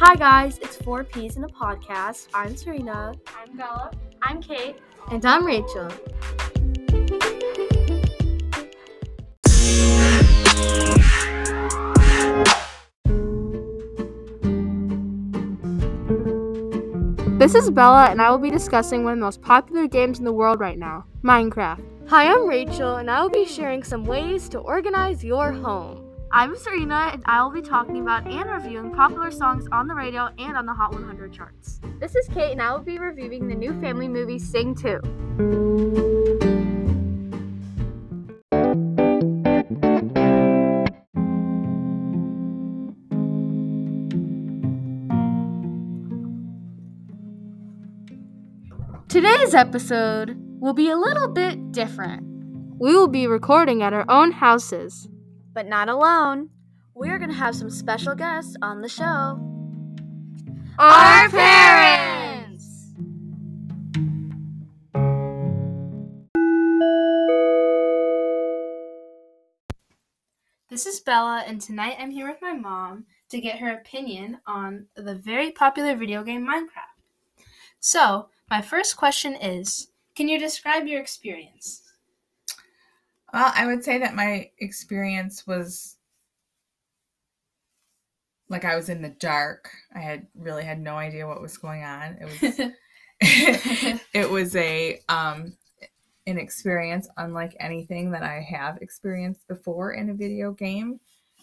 Hi, guys, it's Four Peas in a Podcast. I'm Sarina. I'm Bella. I'm Kate. And I'm Rachel. This is Bella, and I will be discussing one of the most popular games in the world right now Minecraft. Hi, I'm Rachel, and I will be sharing some ways to organize your home. I'm Sarina, and I will be talking about and reviewing popular songs on the radio and on the Hot 100 charts. This is Kate, and I will be reviewing the new family movie Sing 2. Today's episode will be a little bit different. We will be recording at our own houses. But not alone. We're going to have some special guests on the show. Our parents! This is Bella, and tonight I'm here with my mom to get her opinion on the very popular video game Minecraft. So, my first question is Can you describe your experience? Well, I would say that my experience was like I was in the dark. I had really had no idea what was going on. It was it was a um an experience unlike anything that I have experienced before in a video game.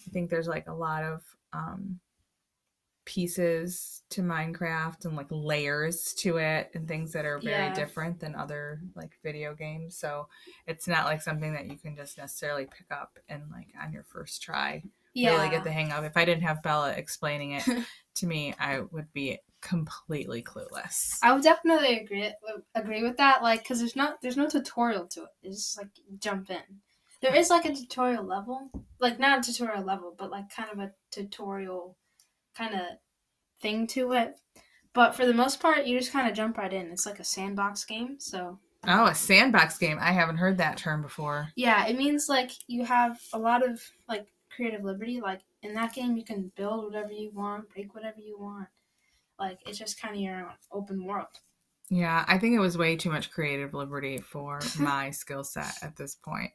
I think there's like a lot of um pieces to Minecraft and like layers to it and things that are very Yeah. different than other like video games. So it's not like something that you can just necessarily pick up and like on your first try really get the hang of. If I didn't have Bella explaining it to me, I would be completely clueless. I would definitely agree uh, agree with that. Like, cause there's not there's no tutorial to it. It's just like jump in. There is like a tutorial level, like not a tutorial level, but like kind of a tutorial kind of thing to it. But for the most part, you just kind of jump right in. It's like a sandbox game, so Oh, a sandbox game. I haven't heard that term before. yeah, it means like you have a lot of like creative liberty. Like in that game, you can build whatever you want, break whatever you want. Like it's just kind of your open world. Yeah, I think it was way too much creative liberty for my skill set at this point.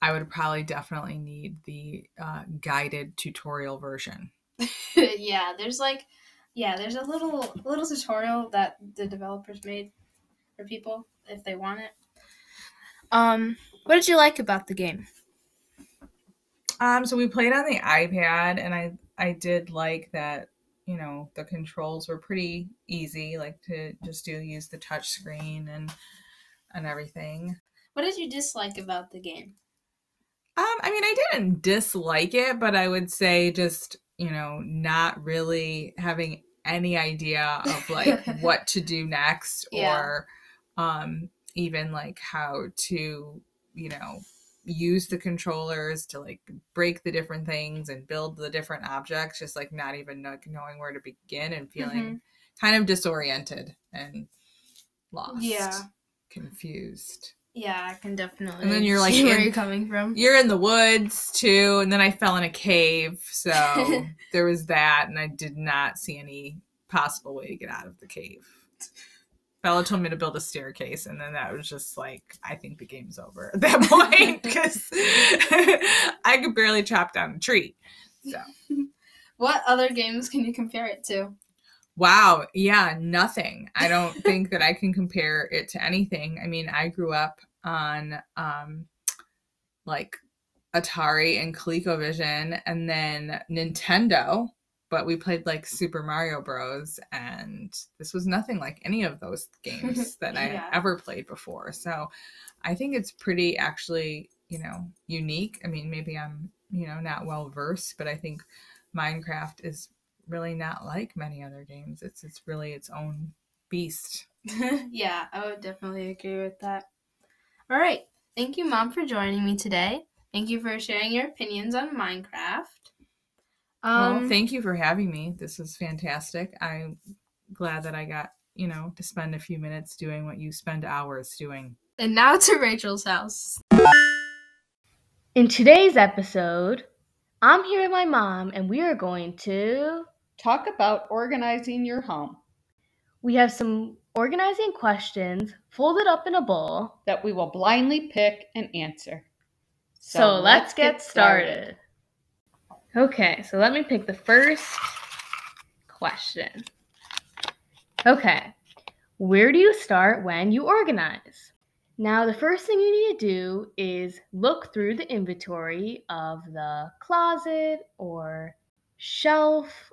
I would probably definitely need the uh, guided tutorial version. yeah, there's like, yeah, there's a little little tutorial that the developers made for people if they want it. Um, what did you like about the game? Um, so we played on the iPad, and I I did like that. You know, the controls were pretty easy, like to just do use the touch screen and and everything. What did you dislike about the game? Um, I mean, I didn't dislike it, but I would say just you know not really having any idea of like what to do next Yeah. or um even like how to you know use the controllers to like break the different things and build the different objects just like not even know, knowing where to begin and feeling kind of disoriented and lost Yeah. confused Yeah, I can definitely. And then you're, like, where in- you're coming from. you're in the woods too and then i fell in a cave so there was that and i did not see any possible way to get out of the cave bella told me to build a staircase and then that was just like i think the game's over at that point because i could barely chop down a tree so What other games can you compare it to? Wow. Yeah, nothing. I don't think that I can compare it to anything. I mean, I grew up on um like Atari and ColecoVision and then Nintendo, but we played like Super Mario Bros and this was nothing like any of those games that I ever played before. So, I think it's pretty actually, you know, unique. I mean, maybe I'm, you know, not well versed, but I think Minecraft is really not like many other games. It's it's really its own beast. yeah, I would definitely agree with that. All right. Thank you, Mom, for joining me today. Thank you for sharing your opinions on Minecraft. Um, well, thank you for having me. This was fantastic. I'm glad that I got, you know, to spend a few minutes doing what you spend hours doing. and now to Rachel's house. In today's episode, I'm here with my mom, and we are going to talk about organizing your home We have some organizing questions folded up in a bowl. that we will blindly pick and answer. So, let's get started. Okay, so let me pick the first question. Okay, where do you start when you organize? Now, the first thing you need to do is look through the inventory of the closet or shelf,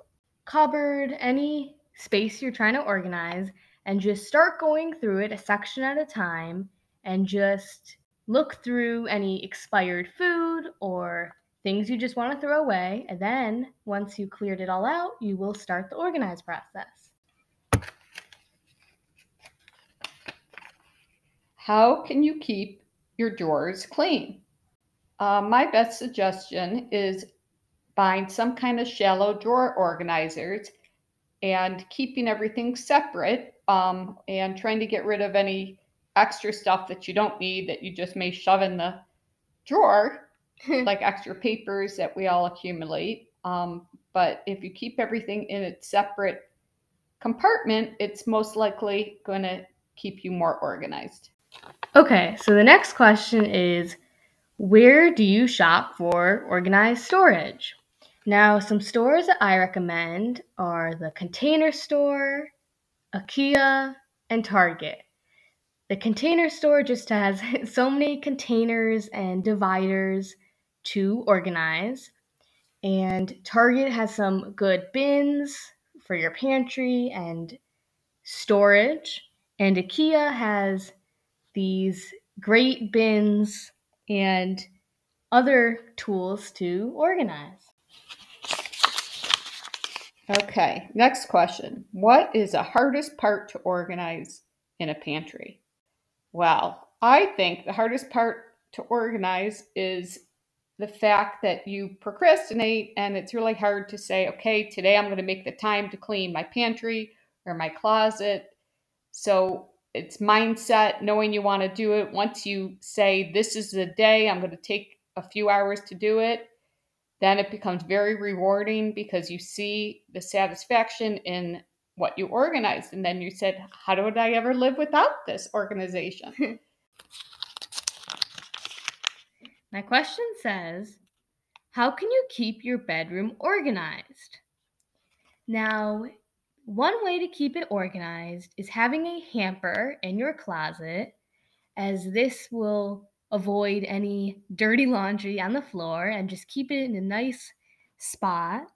cupboard, any space you're trying to organize, and just start going through it a section at a time and just look through any expired food or things you just want to throw away. And then once you cleared it all out, you will start the organize process. How can you keep your drawers clean? Uh, my best suggestion is buying some kind of shallow drawer organizers and keeping everything separate um, and trying to get rid of any extra stuff that you don't need that you just may shove in the drawer, like extra papers that we all accumulate. Um, but if you keep everything in its separate compartment, it's most likely going to keep you more organized. Okay, so the next question is where do you shop for organized storage? Now, some stores that I recommend are the Container Store, IKEA, and Target. The Container Store just has so many containers and dividers to organize. And Target has some good bins for your pantry and storage. And IKEA has these great bins and other tools to organize. Okay, next question. What is the hardest part to organize in a pantry? Well, I think the hardest part to organize is the fact that you procrastinate and it's really hard to say, okay, today I'm going to make the time to clean my pantry or my closet. So it's mindset, knowing you want to do it. Once you say, this is the day, I'm going to take a few hours to do it, then it becomes very rewarding because you see the satisfaction in what you organized. And then you said, How would I ever live without this organization? My question says, How can you keep your bedroom organized? Now, one way to keep it organized is having a hamper in your closet, as this will avoid any dirty laundry on the floor and just keep it in a nice spot.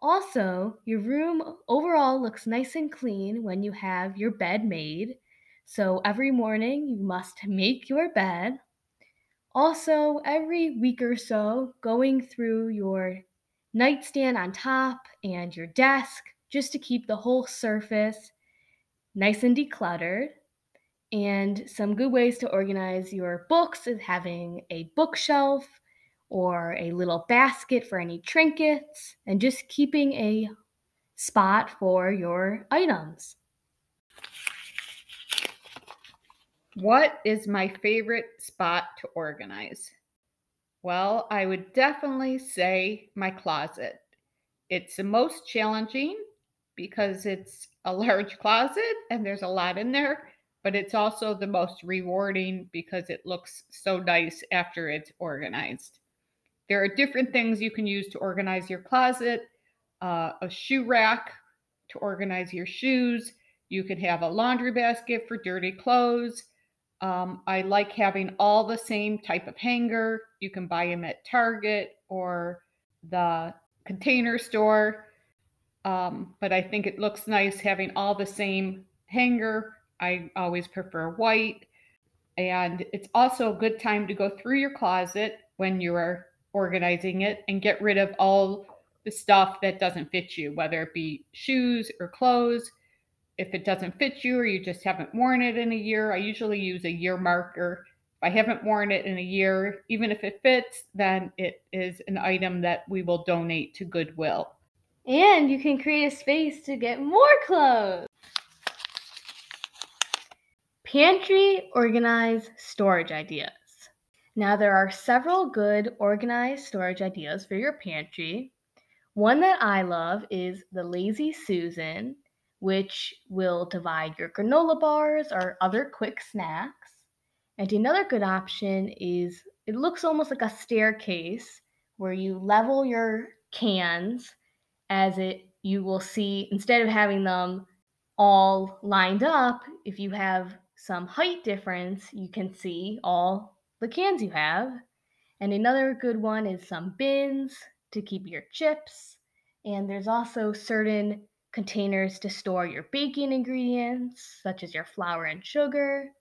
Also, your room overall looks nice and clean when you have your bed made. So every morning you must make your bed. Also, every week or so, going through your nightstand on top and your desk just to keep the whole surface nice and decluttered. And some good ways to organize your books is having a bookshelf or a little basket for any trinkets and just keeping a spot for your items. What is my favorite spot to organize? Well, I would definitely say my closet. It's the most challenging because it's a large closet and there's a lot in there, but it's also the most rewarding because it looks so nice after it's organized. There are different things you can use to organize your closet uh, a shoe rack to organize your shoes. You could have a laundry basket for dirty clothes. Um, I like having all the same type of hanger. You can buy them at Target or the container store. Um, but I think it looks nice having all the same hanger. I always prefer white. And it's also a good time to go through your closet when you're organizing it and get rid of all the stuff that doesn't fit you, whether it be shoes or clothes. If it doesn't fit you or you just haven't worn it in a year, I usually use a year marker. If I haven't worn it in a year, even if it fits, then it is an item that we will donate to Goodwill. And you can create a space to get more clothes. Pantry organize storage ideas. Now, there are several good organized storage ideas for your pantry. One that I love is the Lazy Susan, which will divide your granola bars or other quick snacks. And another good option is it looks almost like a staircase where you level your cans as it you will see instead of having them all lined up, if you have some height difference, you can see all the cans you have. And another good one is some bins to keep your chips. And there's also certain containers to store your baking ingredients, such as your flour and sugar.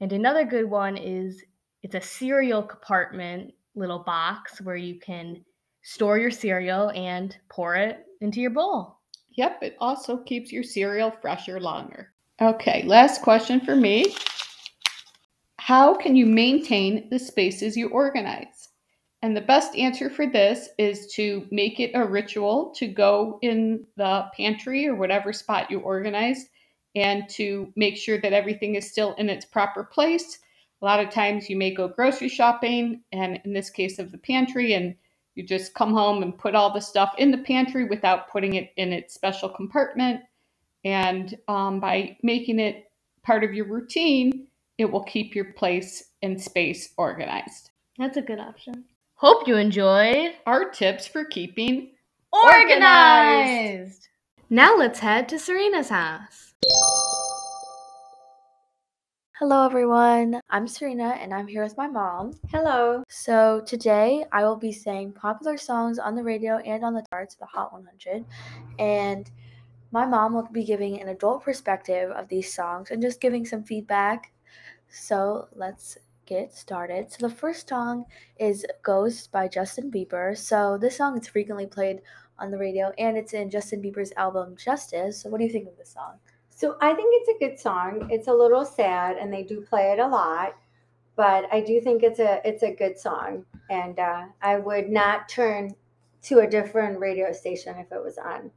And another good one is it's a cereal compartment little box where you can store your cereal and pour it into your bowl. Yep, it also keeps your cereal fresher longer. Okay, last question for me. How can you maintain the spaces you organize? And the best answer for this is to make it a ritual to go in the pantry or whatever spot you organized and to make sure that everything is still in its proper place. A lot of times you may go grocery shopping, and in this case of the pantry, and you just come home and put all the stuff in the pantry without putting it in its special compartment. And um, by making it part of your routine, it will keep your place and space organized. That's a good option. Hope you enjoyed our tips for keeping organized. Now let's head to Sarina's house. Hello, everyone. I'm Sarina, and I'm here with my mom. Hello. So, today I will be saying popular songs on the radio and on the charts, the Hot 100. And my mom will be giving an adult perspective of these songs and just giving some feedback. So, let's get started. So, the first song is Ghost by Justin Bieber. So, this song is frequently played on the radio and it's in Justin Bieber's album Justice. So, what do you think of this song? So I think it's a good song. It's a little sad, and they do play it a lot, but I do think it's a it's a good song, and uh, I would not turn to a different radio station if it was on.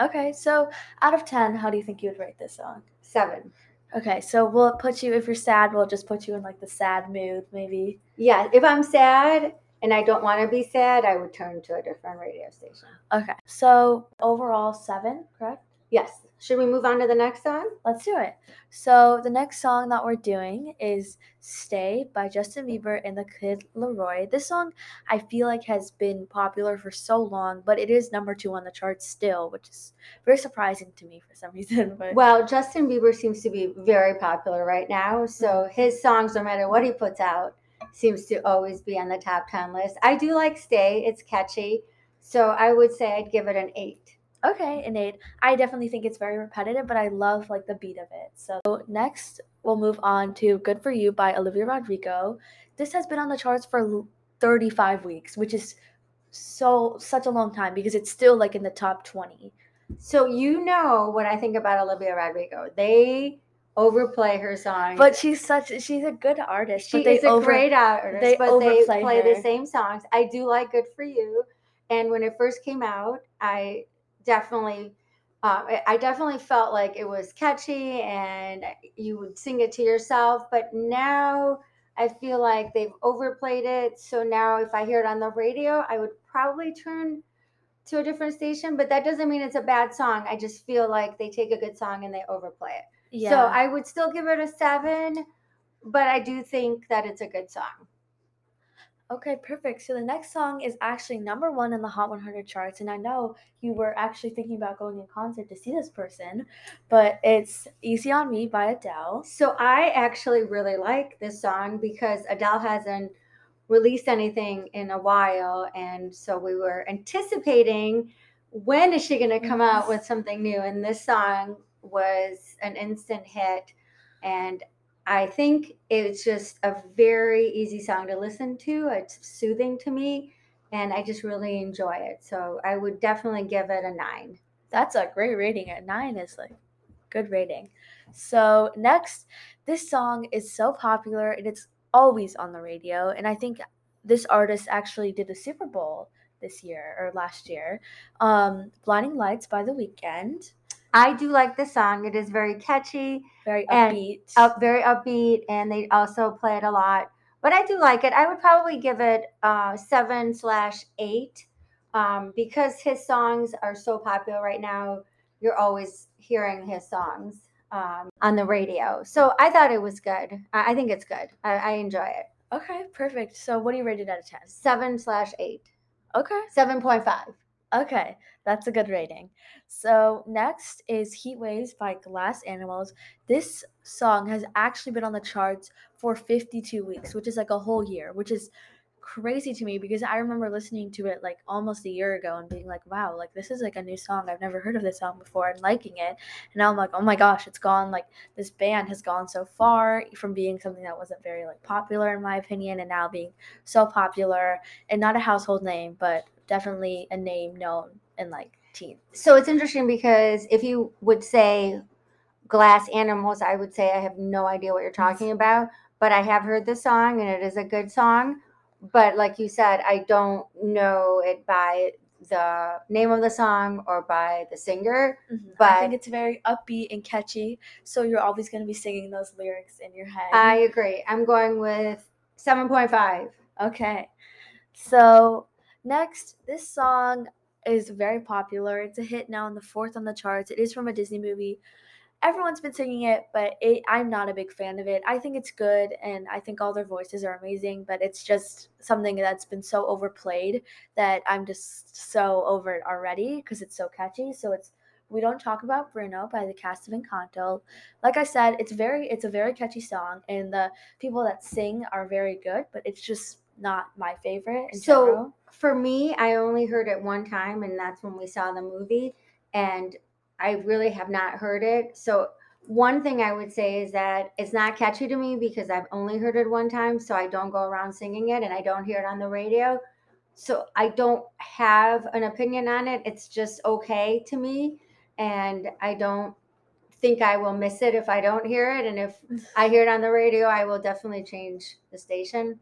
Okay, so out of ten, how do you think you would rate this song? Seven. Okay, so will it put you if you're sad? we'll it just put you in like the sad mood, maybe? Yeah, if I'm sad and I don't want to be sad, I would turn to a different radio station. Okay, so overall seven, correct? Yes. Should we move on to the next song? Let's do it. So the next song that we're doing is "Stay" by Justin Bieber and the Kid LAROI. This song I feel like has been popular for so long, but it is number two on the charts still, which is very surprising to me for some reason. But Well, Justin Bieber seems to be very popular right now, so mm-hmm. his songs, no matter what he puts out, seems to always be on the top ten list. I do like "Stay"; it's catchy, so I would say I'd give it an eight. Okay, eight. I definitely think it's very repetitive, but I love like the beat of it. So next, we'll move on to "Good for You" by Olivia Rodrigo. This has been on the charts for 35 weeks, which is so such a long time because it's still like in the top 20. So you know what I think about Olivia Rodrigo. They overplay her songs. But she's such she's a good artist. she but they is a over, great artist, they but they overplay play the same songs. I do like "Good for You," and when it first came out, I definitely, um, I- I definitely felt like it was catchy and you would sing it to yourself. But now I feel like they've overplayed it. So now if I hear it on the radio, I would probably turn to a different station. But that doesn't mean it's a bad song. I just feel like they take a good song and they overplay it. Yeah. So I would still give it a seven, but I do think that it's a good song. Okay, perfect. So the next song is actually number one in the Hot 100 charts, and I know you were actually thinking about going in concert to see this person, but it's "Easy on Me" by Adele. So I actually really like this song because Adele hasn't released anything in a while, and so we were anticipating when is she going to come out mm-hmm. with something new, and this song was an instant hit, and I think it's just a very easy song to listen to. It's soothing to me, and I just really enjoy it. So I would definitely give it a nine. That's a great rating. A nine is like good rating. So next, this song is so popular and it's always on the radio, and I think this artist actually did the Super Bowl this year or last year. Um, "Blinding Lights" by The Weeknd. I do like the song. It is very catchy. Very And upbeat. up very upbeat and they also play it a lot but i do like it i would probably give it uh seven slash eight um, because his songs are so popular right now. You're always hearing his songs um, on the radio. So I thought it was good. I, I think it's good. I, I enjoy it. Okay, perfect. So what do you rate it out of 10? Seven slash eight. Okay. Seven point five. Okay, that's a good rating. So next is Heat Waves by Glass Animals. This song has actually been on the charts for 52 weeks, which is like a whole year, which is crazy to me because I remember listening to it like almost a year ago and being like, wow, like this is like a new song. I've never heard of this song before and liking it. And now I'm like, oh my gosh, it's gone like this band has gone so far from being something that wasn't very like popular in my opinion and now being so popular and not a household name, but definitely a name known in like teens. So it's interesting because if you would say glass animals, I would say I have no idea what you're talking about, but I have heard the song and it is a good song. But like you said, I don't know it by the name of the song or by the singer. Mhm. I think it's very upbeat and catchy, so you're always going to be singing those lyrics in your head. I agree. I'm going with 7.5. Okay. So, next, this song is very popular. It's a hit now in the fourth on the charts. It is from a Disney movie. Everyone's been singing it, but it, I'm not a big fan of it. I think it's good and I think all their voices are amazing, but it's just something that's been so overplayed that I'm just so over it already because it's so catchy. So, it's we don't talk about Bruno by the cast of Encanto. Like I said, it's very it's a very catchy song and the people that sing are very good, but it's just not my favorite So- general. For me, I only heard it one time, and that's when we saw the movie. And I really have not heard it. So, one thing I would say is that it's not catchy to me because I've only heard it one time. So, I don't go around singing it and I don't hear it on the radio. So, I don't have an opinion on it. It's just okay to me. And I don't think I will miss it if I don't hear it. And if I hear it on the radio, I will definitely change the station.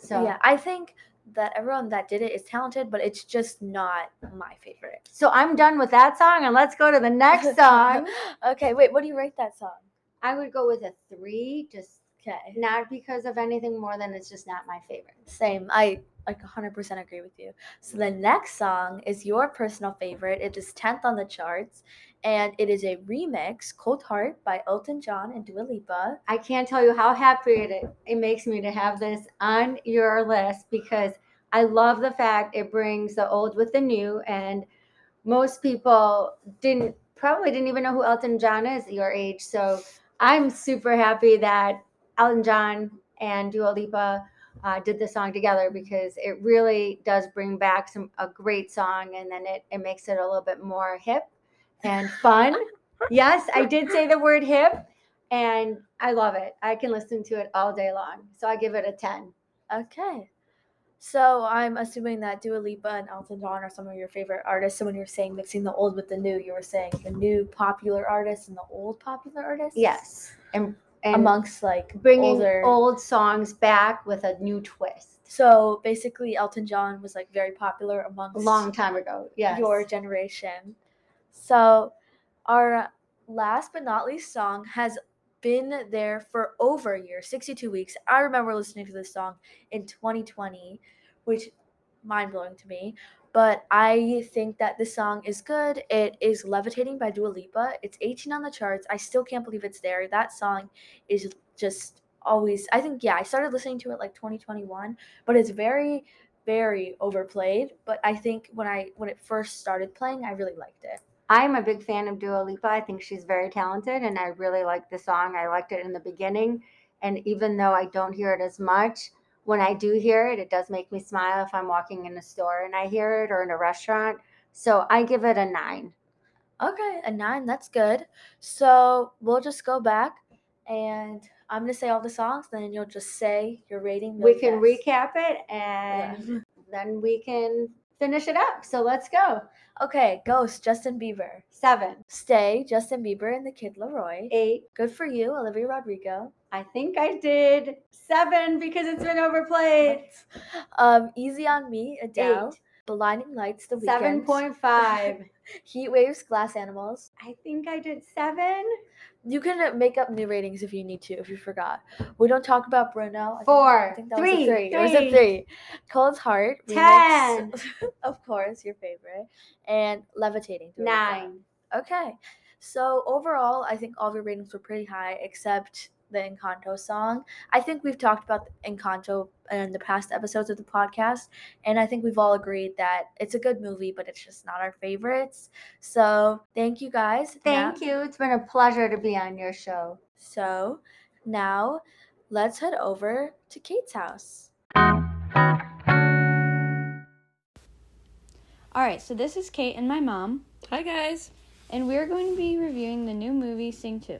So, yeah, I think that everyone that did it is talented, but it's just not my favorite. So I'm done with that song, and let's go to the next song. okay, wait, what do you rate that song? I would go with a three, just Okay. not because of anything more than it's just not my favorite. Same. I like 100% agree with you. So the next song is your personal favorite. It is 10th on the charts and it is a remix, Cold Heart by Elton John and Dua Lipa. I can't tell you how happy it, it makes me to have this on your list because I love the fact it brings the old with the new, and most people didn't probably didn't even know who Elton John is at your age. So I'm super happy that Elton John and Dua Lipa uh, did the song together because it really does bring back some a great song, and then it, it makes it a little bit more hip and fun. yes, I did say the word hip, and I love it. I can listen to it all day long. So I give it a 10. Okay. So I'm assuming that Dua Lipa and Elton John are some of your favorite artists. So when you're saying mixing the old with the new, you were saying the new popular artists and the old popular artists? Yes. And, and Amongst like bringing older old songs back with a new twist. So basically Elton John was like very popular amongst A long time ago. Yes. your generation. So, our last but not least song has been there for over a year 62 weeks. I remember listening to this song in 2020, which mind blowing to me. But I think that this song is good. It is Levitating by Dua Lipa. It's 18 on the charts. I still can't believe it's there. That song is just always, I think, yeah, I started listening to it like 2021, but it's very very overplayed but i think when i when it first started playing i really liked it I'm a big fan of Dua Lipa. I think she's very talented and I really like the song. I liked it in the beginning. And even though I don't hear it as much, when I do hear it, it does make me smile if I'm walking in a store and I hear it or in a restaurant. So I give it a nine. okay a nine that's good so we'll just go back and i'm gonna say all the songs then you'll just say your rating We can fast. recap it and Yeah. then we can finish it up. So let's go. okay ghost justin bieber Seven, stay justin bieber and the kid LAROI eight. good for you olivia rodrigo I think I did seven because it's been overplayed. um easy on me adele Eight. Blinding Lights, The Seven Weeknd, point five. Heat Waves, Glass Animals. I think I did seven. You can make up new ratings if you need to, if you forgot. We don't talk about Bruno. I think- I think that was Three. a three. It was a Three. three. Cold's Heart. Ten. remix, of course, your favorite. And Levitating. Nine. Okay. So overall, I think all of your ratings were pretty high, except the Encanto song. I think we've talked about Encanto in the past episodes of the podcast, and I think we've all agreed that it's a good movie, but it's just not our favorites. So thank you guys. Now- Thank you. It's been a pleasure to be on your show. So now let's head over to Kate's house. All right, so this is Kate and my mom, Hi guys. and we're going to be reviewing the new movie Sing 2.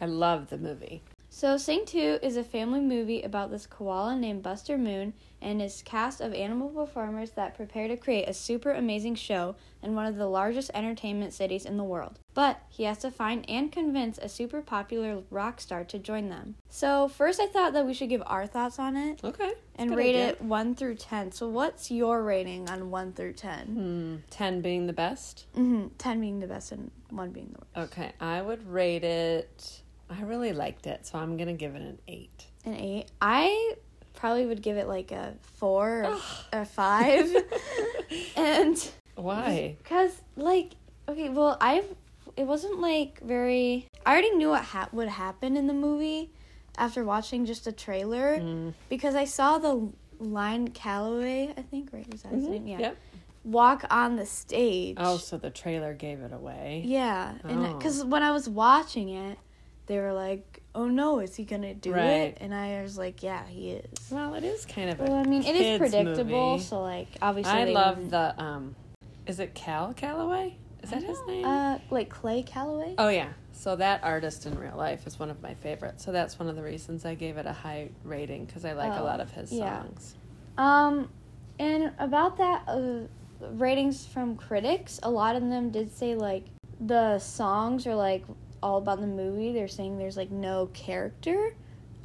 I love the movie. So, Sing 2 is a family movie about this koala named Buster Moon and his cast of animal performers that prepare to create a super amazing show in one of the largest entertainment cities in the world. But he has to find and convince a super popular rock star to join them. So, first I thought that we should give our thoughts on it Okay. and rate idea. it 1 through 10. So, what's your rating on 1 through 10? Hmm. Ten being the best. Mm-hmm. 10 being the best and 1 being the worst. Okay. I would rate it. I really liked it, so I'm gonna give it an eight. An eight. I probably would give it like a four or a five. and Why? because, like, okay, well, I, it wasn't like very. I already knew what ha- would happen in the movie after watching just a trailer Mm. because I saw the line Calloway, I think, right? Was that his name? Yeah. Yep. Walk on the stage. Oh, so the trailer gave it away. Yeah, and Oh. because when I was watching it, they were like, "Oh no, is he gonna do Right. it?" And I was like, "Yeah, he is." Well, it is kind of. Well, I mean, it is predictable, movie. so like obviously I they love wouldn't- the um. Is it Cal Calloway? Is that his name? uh like Clay Calloway. Oh yeah. So that artist in real life is one of my favorites. So that's one of the reasons I gave it a high rating because I like a Oh, lot of his yeah. songs. Um, and about that, uh, ratings from critics, a lot of them did say like the songs are like all about the movie. They're saying there's like no character.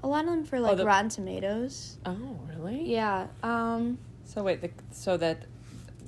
A lot of them for like the- Rotten Tomatoes. Oh really? Yeah. Um. So wait, the, so that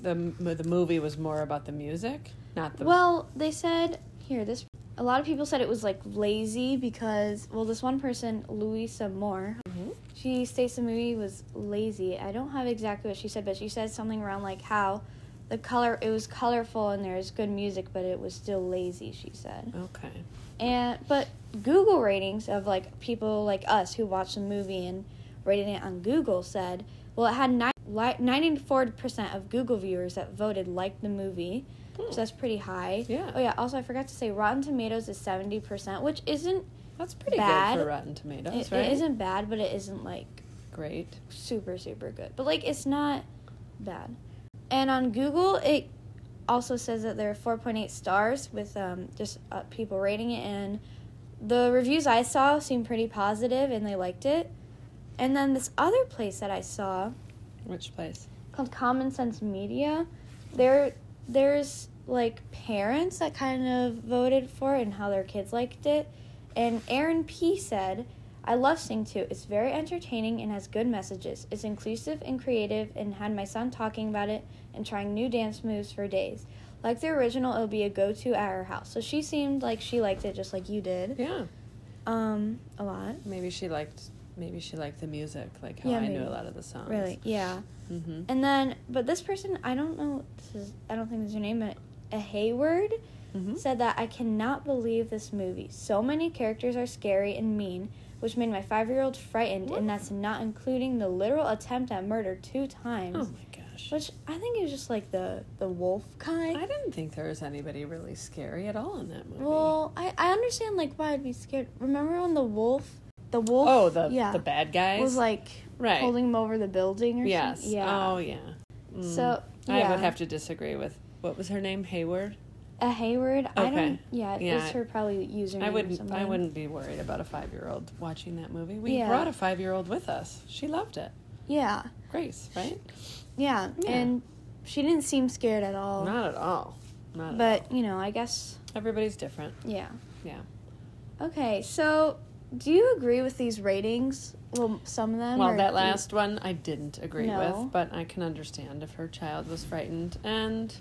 the the movie was more about the music, not the. Well, they said here this. A lot of people said it was like lazy because well, this one person, Louisa Moore, Mhm. she states the movie was lazy. I don't have exactly what she said, but she said something around like how the color it was colorful and there was good music, but it was still lazy. She said, okay. and but Google ratings of like people like us who watched the movie and rated it on Google said, well, it had ninety four percent of Google viewers that voted liked the movie. Hmm. So that's pretty high. Yeah. Oh yeah. Also, I forgot to say, Rotten Tomatoes is seventy percent, which isn't That's pretty bad. good for Rotten Tomatoes, it, right? it isn't bad, but it isn't like great. super super good. But like it's not bad. And on Google, it also says that there are four point eight stars with um, just uh, people rating it, and the reviews I saw seemed pretty positive, and they liked it. And then this other place that I saw Which place? called Common Sense Media. There, there's like parents that kind of voted for it and how their kids liked it. And Aaron P said, "I love Sing 2. It's very entertaining and has good messages. It's inclusive and creative, and had my son talking about it and trying new dance moves for days. Like the original, it'll be a go-to at her house. So she seemed like she liked it just like you did, Yeah. um, a lot. Maybe she liked. Maybe she liked the music, like how Yeah, I knew a lot of the songs. Really, yeah." Mm-hmm. And then, but this person, I don't know, this is, I don't think this is her name, but a Hayward Mhm. said that I cannot believe this movie. So many characters are scary and mean, which made my five year old frightened, and that's not including the literal attempt at murder two times. Oh my gosh. Which I think is just like the the wolf kind. I didn't think there was anybody really scary at all in that movie. well, I, I understand like why I'd be scared. Remember when the wolf, the wolf, oh, the yeah, the bad guys was like right. holding him over the building or yes. something. Yeah. Oh yeah. Mm. So I would have to disagree with what was her name, Hayward. A Hayward. I don't. Yeah, Yeah. it's her probably username. I wouldn't. I wouldn't be worried about a five year old watching that movie. We Yeah. brought a five year old with us. She loved it. Yeah, Grace, right? yeah, Yeah. and she didn't seem scared at all. Not at all. Not at all. but you know, I guess Everybody's different. yeah. Yeah. Okay, so do you agree with these ratings? Well, some of them. Well, that last one I didn't agree No. with, but I can understand if her child was frightened. And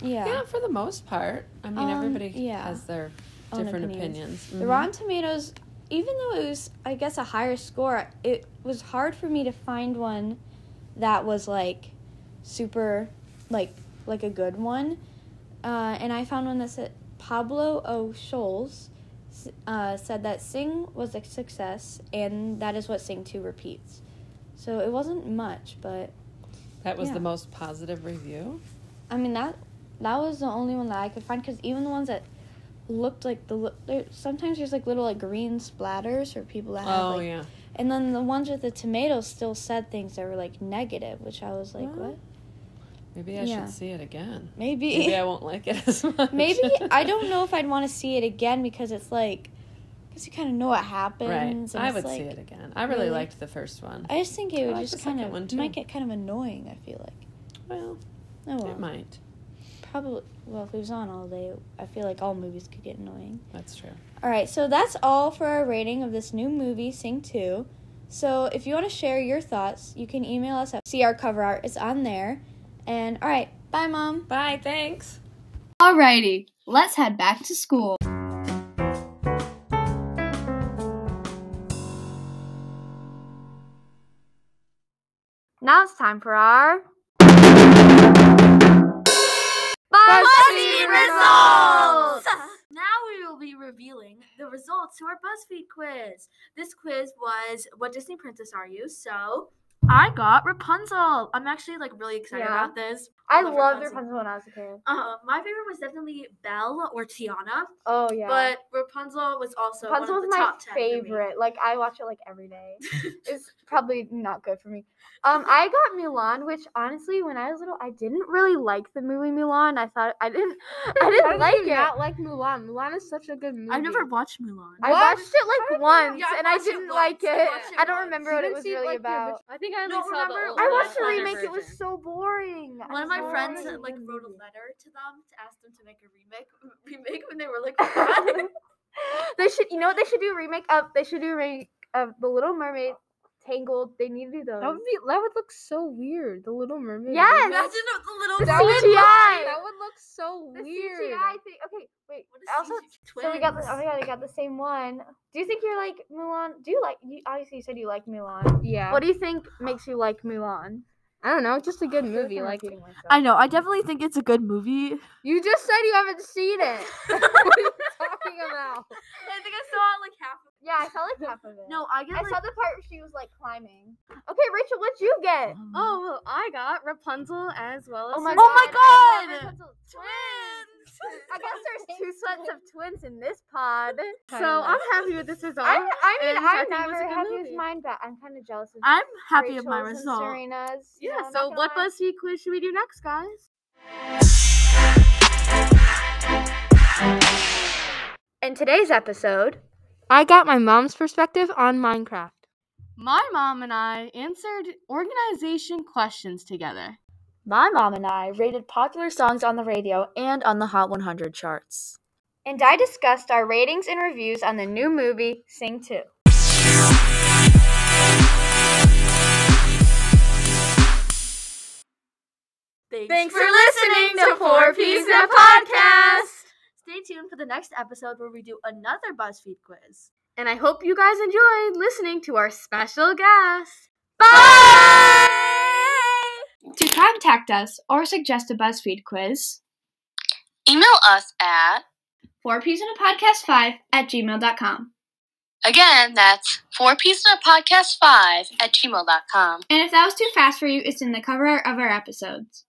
Yeah. yeah, for the most part, I mean, Um, everybody yeah. has their different opinions. opinions. The Mhm. Rotten Tomatoes, even though it was, I guess, a higher score, it was hard for me to find one that was like super, like like a good one. Uh, and I found one that said Pablo O. Scholes uh, said that Sing was a success, and that is what Sing Two repeats. So it wasn't much, but That was yeah. the most positive review. I mean that that was the only one that I could find because even the ones that looked like the sometimes there's like little like green splatters for people that have Oh like yeah. and then the ones with the tomatoes still said things that were like negative which I was like Well, what Maybe I Yeah. should see it again. maybe Maybe I won't like it as much. maybe I don't know if I'd want to see it again because it's like because you kind of know what happens Right. I would like, see it again. I really, really? liked the first one. I just think it would like just kind of one, might get kind of annoying I feel like well, oh well it might. Probably well if it was on all day I feel like all movies could get annoying That's true. All right, so that's all for our rating of this new movie, Sing 2. So if you want to share your thoughts, you can email us at see our cover art. It's on there. And all right, bye, mom. Bye. Thanks. Alrighty, let's head back to school. Now it's time for our BuzzFeed results! Now we will be revealing the results to our BuzzFeed quiz. This quiz was what Disney princess are you? So I got Rapunzel. I'm actually like really excited Yeah. about this. I love loved Rapunzel. Rapunzel when I was a kid. Uh, my favorite was definitely Belle or Tiana, Oh yeah. but Rapunzel was also Rapunzel one of was the my top 10 favorite. Like I watch it like every day. it's probably not good for me. Um, I got Mulan, which honestly, when I was little, I didn't really like the movie Mulan. I thought I didn't, I didn't like it. I did not like Mulan. Mulan is such a good movie. I've never watched Mulan. I What? watched it like once, Yeah, I and I didn't once. like it. watched it I don't once. remember You what it was see, really like, about. I think I only No, saw remember the old I watched the Mulan remake. It was so boring. One of my I friends hated like wrote a letter to them to ask them to make a remake remake when they were like they should, you know what? They should do remake of. They should do remake of The Little Mermaid, Tangled. They need to do those. That would be. That would look so weird. The Little Mermaid. Yes! Imagine the- the little The That would, look, CGI. that would look so The weird. CGI thing. Okay, wait. What is Also, CGI? so we got the. Oh my god, we got the same one. Do you think you're like Mulan? Do you like? You obviously you said you like Mulan. Yeah. What do you think makes you like Mulan? I don't know. It's just a good I feel like movie. I'm Like. I know. I definitely think it's a good movie. you just said, you haven't seen it. what are you talking about? I think I saw like half. Of Yeah, I saw like half of it. No, I get I like. saw the part where she was like climbing. Okay, Rachel, what'd you get? Um, oh, well, I got Rapunzel as well as. Oh my her Oh my god! I God! love Rapunzel. twins. I guess there's two sets of twins in this pod. So I'm happy with this result. I, I mean, and I I'm think was never happy movie. with mine, but I'm kind of jealous of I'm happy with my Rachel's result. Sarina's. yeah. know, So what gonna lie. BuzzFeed quiz should we do next, guys? In today's episode, I got my mom's perspective on Minecraft. My mom and I answered organization questions together. My mom and I rated popular songs on the radio and on the Hot 100 charts. And I discussed our ratings and reviews on the new movie Sing 2. Thanks, for listening to Four Peas in Podcast. Stay tuned for the next episode where we do another BuzzFeed quiz. And I hope you guys enjoyed listening to our special guest. Bye! To contact us or suggest a BuzzFeed quiz, Email us at, four peas in a podcast five at gmail.com. again, that's four pieces of podcast five at gmail.com. And if that was too fast for you, it's in the cover art of our episodes.